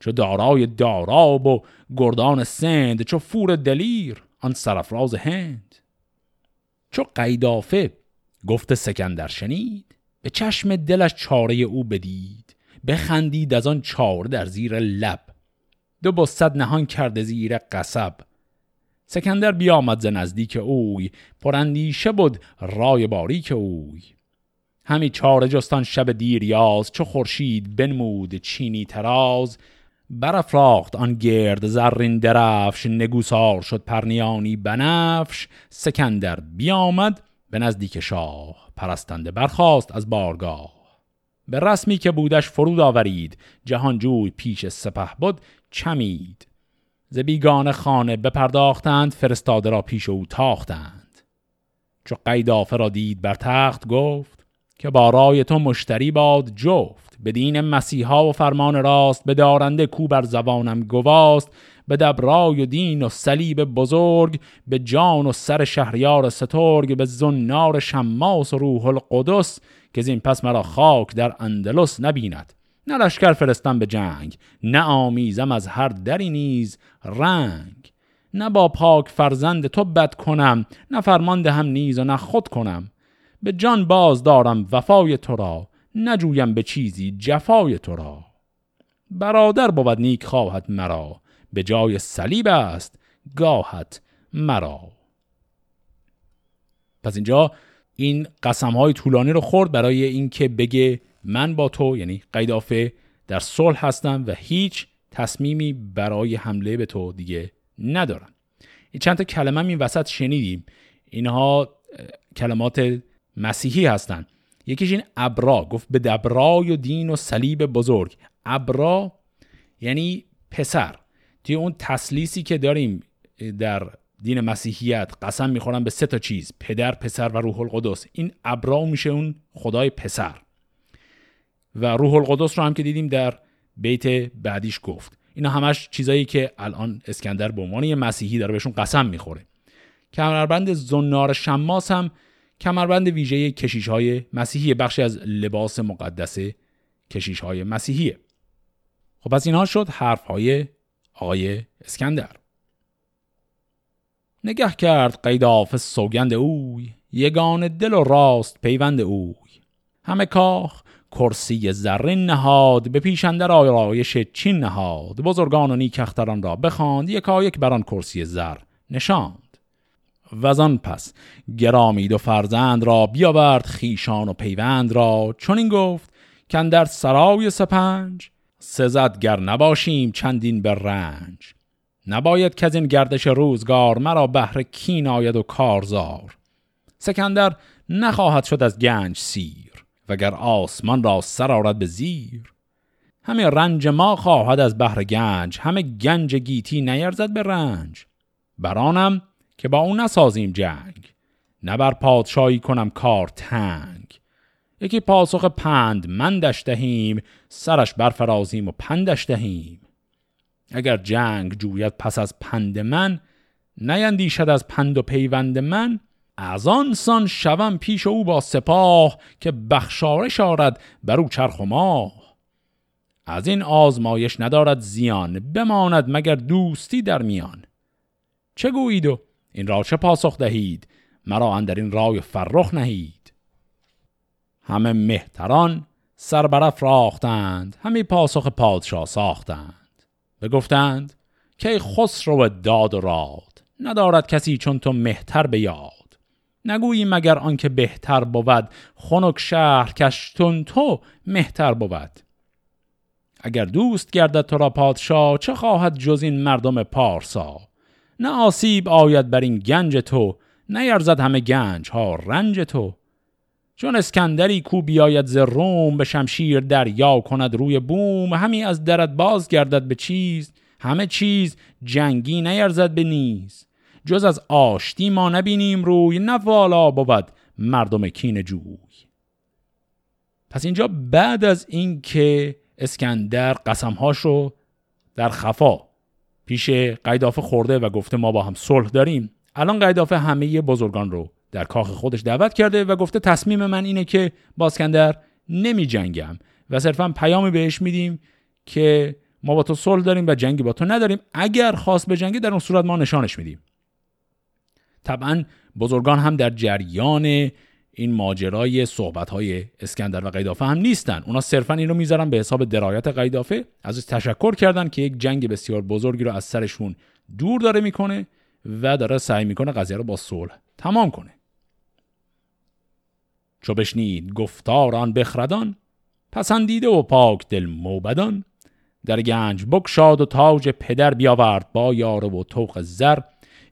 چو دارای داراب و گردان سند چو فور دلیر آن سرفراز هند. چو قیدافه گفت سکندر شنید به چشم دلش چاره او بدید بخندید از آن چاره در زیر لب. دو با صد نهان کرده زیر قصب. سکندر بیامد ز نزدیک اوی پراندیشه بود رای باریک اوی. همی چاره جستان شب دیریاز چو خورشید بنمود چینی تراز برافراخت آن گرد زرین درفش نگوسار شد پرنیانی بنفش. سکندر بیامد به نزدیک شاه پرستنده برخاست از بارگاه. به رسمی که بودش فرود آورید جهانجوی پیش سپه بود چمید. ز بیگان خانه بپرداختند فرستاده را پیش او تاختند. چو قیدافه را دید بر تخت گفت که با رای تو مشتری باد جفت. به دین مسیحا و فرمان راست به دارنده کو بر زبانم گواست. به دبرای و دین و صلیب بزرگ به جان و سر شهریار سترگ به زنار شماس و روح القدس که زین پس مرا خاک در اندلس نبیند. نه لشکر فرستم به جنگ نه آمیزم از هر دری نیز رنگ. نه با پاک فرزند تو بد کنم نه فرمان هم نیز و نه خود کنم. به جان باز دارم وفای تو را نجویم به چیزی جفای تو را. برادر بود نیک خواهد مرا به جای صلیب است گاهت مرا. پس اینجا این قسم های طولانی رو خورد برای اینکه بگه من با تو یعنی قیدافه در صلح هستم و هیچ تصمیمی برای حمله به تو دیگه ندارم. این چند تا کلمه این وسط شنیدیم. اینها کلمات مسیحی هستند یکیش این ابرا گفت به دبرای و دین و صلیب بزرگ. ابرا یعنی پسر. توی اون تسلیسی که داریم در دین مسیحیت قسم می‌خورن به سه تا چیز پدر پسر و روح القدس. این ابرا میشه اون خدای پسر. و روح القدس رو هم که دیدیم در بیت بعدیش گفت. اینا همش چیزایی که الان اسکندر به عنوان مسیحی داره بهشون قسم می‌خوره. کمربند زنار شماس هم کمربند ویژه کشیش های مسیحی بخشی از لباس مقدس کشیش های مسیحیه. خب پس اینها شد حرف های آقای اسکندر. نگه کرد قیداف سوگند اوی یگان دل و راست پیوند اوی. همه کاخ کرسی زرین نهاد به پیشندر آرایش چین نهاد. بزرگان و نیکختران را بخواند یکا یک بران کرسی زر نشاند. وزان پس گرامید و فرزند را بیاورد خیشان و پیوند را. چون این گفت که در سرای سپنج سزد گر نباشیم چندین به رنج. نباید که از این گردش روزگار مرا بهر کین آید و کارزار. سکندر نخواهد شد از گنج سیر وگر آسمان را سر آرد به زیر. همه رنج ما خواهد از بهر گنج همه گنج گیتی نیرزد به رنج. برانم که با اون نسازیم جنگ نه بر پادشاهی کنم کار تنگ. یکی پاسخ پند مندش دهیم سرش برفرازیم و پندش دهیم. اگر جنگ جوید پس از پند من نیندیشد از پند و پیوند من از آن سان شوم پیش او با سپاه که بخشارش آرد بر او چرخ و ماه. از این آزمایش ندارد زیان بماند مگر دوستی در میان. چه گویید و این را چه پاسخ دهید؟ مرا اندر این رای فرخ نهید. همه مهتران سر برف راختند همی پاسخ پادشاه ساختند. بگفتند که خسرو داد و راد؟ ندارد کسی چون تو مهتر به یاد نگویی مگر آنکه بهتر بود خنک شهر کشتون تو مهتر بود. اگر دوست گردد تو را پادشاه چه خواهد جز این مردم پارسا؟ نه آسیب آید بر این گنج تو نیرزد همه گنج ها رنج تو. چون اسکندری کو بیاید ز روم به شمشیر دریا کند روی بوم همی از درت باز گردد به چیز همه چیز جنگی نیرزد به نیز. جز از آشتی ما نبینیم روی نه والا بود مردم کین جوی. پس اینجا بعد از اینکه اسکندر قسمهاش رو در خفا پیش قیدافه خورده و گفته ما با هم صلح داریم الان قیدافه همه بزرگان رو در کاخ خودش دعوت کرده و گفته تصمیم من اینه که با اسکندر نمی جنگم. و صرفا پیامی بهش میدیم که ما با تو صلح داریم و جنگی با تو نداریم. اگر خواست به جنگی در اون صورت ما نشانش میدیم. طبعا بزرگان هم در جریان این ماجرای صحبت های اسکندر و قیدافه هم نیستن. اونا صرفا این رو می‌ذارن به حساب درایت قیدافه. ازش تشکر کردن که یک جنگ بسیار بزرگی رو از سرشون دور داره می‌کنه و داره سعی می‌کنه قضیه رو با صلح تمام کنه. چو بشنید گفتار آن بخردان پسندیده و پاک دل موبدان. در گنج بکشاد و تاج پدر بیاورد با یار و توق زر.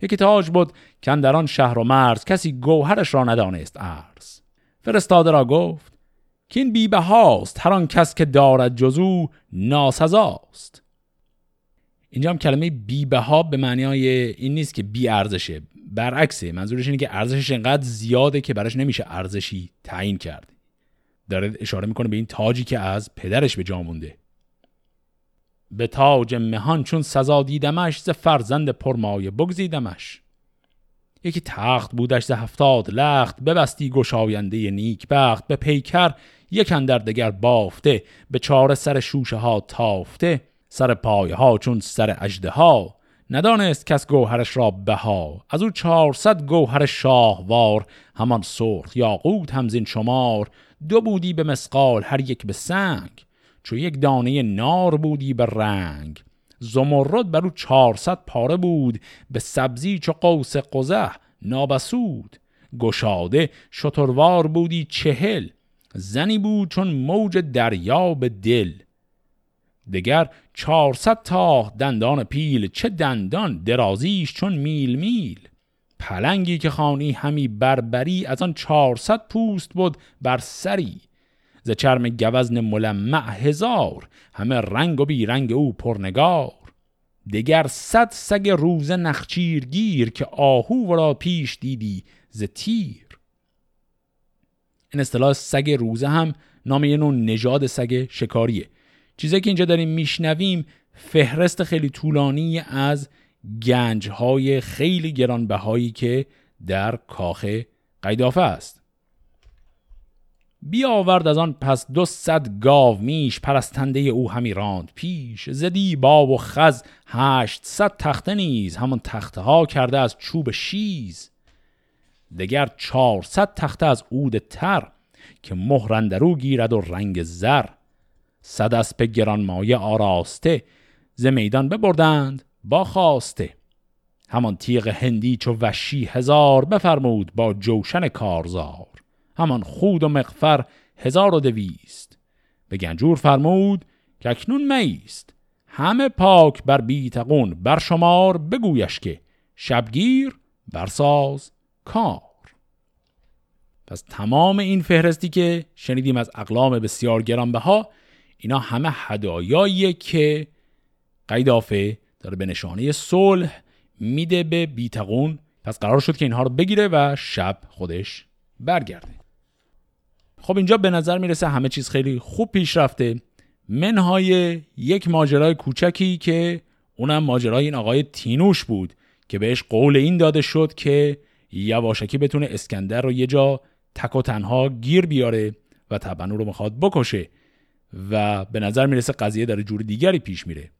یکی تاج بود که در آن شهر و مرز کسی گوهرش را ندانست ارز فرستاده را گفت که این بیبه هاست هر آن کس که دارد جزو ناسزاست. اینجا هم کلمه بیبه ها به معنی این نیست که بی ارزشه. برعکسه منظورش اینه که ارزشش انقدر زیاده که براش نمیشه ارزشی تعیین کرد. داره اشاره می‌کنه به این تاجی که از پدرش به جا مونده. به تاج مهان چون سزا دیدمش ز فرزند پرمایه بگزیدمش. یکی تخت بودش ز هفتاد لخت ببستی گشاینده نیک بخت به پیکر یک اندر دگر بافته به چاره سر شوشه ها تافته. سر پای ها چون سر اجده ها. ندانست کس گوهرش را بها. از او چهارصد گوهر شاهوار همان سرخ یاقوت همزین شمار. دو بودی به مسقال هر یک به سنگ. چو یک دانه نار بودی به رنگ. زمرد بر او چهارصد پاره بود. به سبزی چو قوس قزح نابسود. گشاده شتروار بودی چهل. زنی بود چون موج دریا به دل. دگر چهارصد تا دندان پیل چه دندان درازیش چون میل میل. پلنگی که خانی همی بربری از آن چهارصد پوست بود بر سری. ز چرم گوزن ملمع هزار همه رنگ و بیرنگ او پرنگار. دگر صد سگ روز نخچیر گیر که آهو را پیش دیدی ز تیر. این اصطلاح سگ روزه هم نام یه نوع نژاد سگ شکاریه. چیزی که اینجا داریم میشنویم فهرست خیلی طولانی از گنج های خیلی گرانبهایی که در کاخ قیدافه است. بیاورد از آن پس دو صد گاو میش پرستنده او همی راند پیش. زدی با و خز هشت صد تخته نیز همون تخته ها کرده از چوب شیز. دگر چهارصد تخته از عود تر که مهرندرو گیرد و رنگ زر. صد اسب گرانمایه آراسته ز میدان ببردند با خواسته همان تیغ هندی چو وشی هزار بفرمود با جوشن کارزار. همان خود و مغفر هزار و دویست. به گنجور فرمود که اکنون میست. همه پاک بر بیتقون بر شمار بگویش که شبگیر برساز کار. پس تمام این فهرستی که شنیدیم از اقلام بسیار گرانبها اینا همه هدایاییه که قیدافه داره به نشانه صلح میده به بیتقون. پس قرار شد که اینها رو بگیره و شب خودش برگرده. خب اینجا به نظر می‌رسه همه چیز خیلی خوب پیش رفته. منهای یک ماجرای کوچکی که اونم ماجرای این آقای تینوش بود که بهش قول این داده شد که یواشکی بتونه اسکندر رو یه جا تک و تنها گیر بیاره و طبعا رو می‌خواد بکشه. و به نظر می‌رسه قضیه در جور دیگری پیش میره.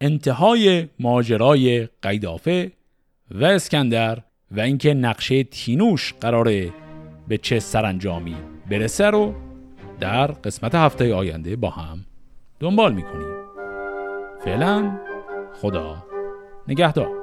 انتهای ماجرای قیدافه و اسکندر و اینکه نقشه تینوش قراره به چه سرانجامی برسه رو در قسمت هفته آینده با هم دنبال می‌کنیم. فعلا خدا نگهدار.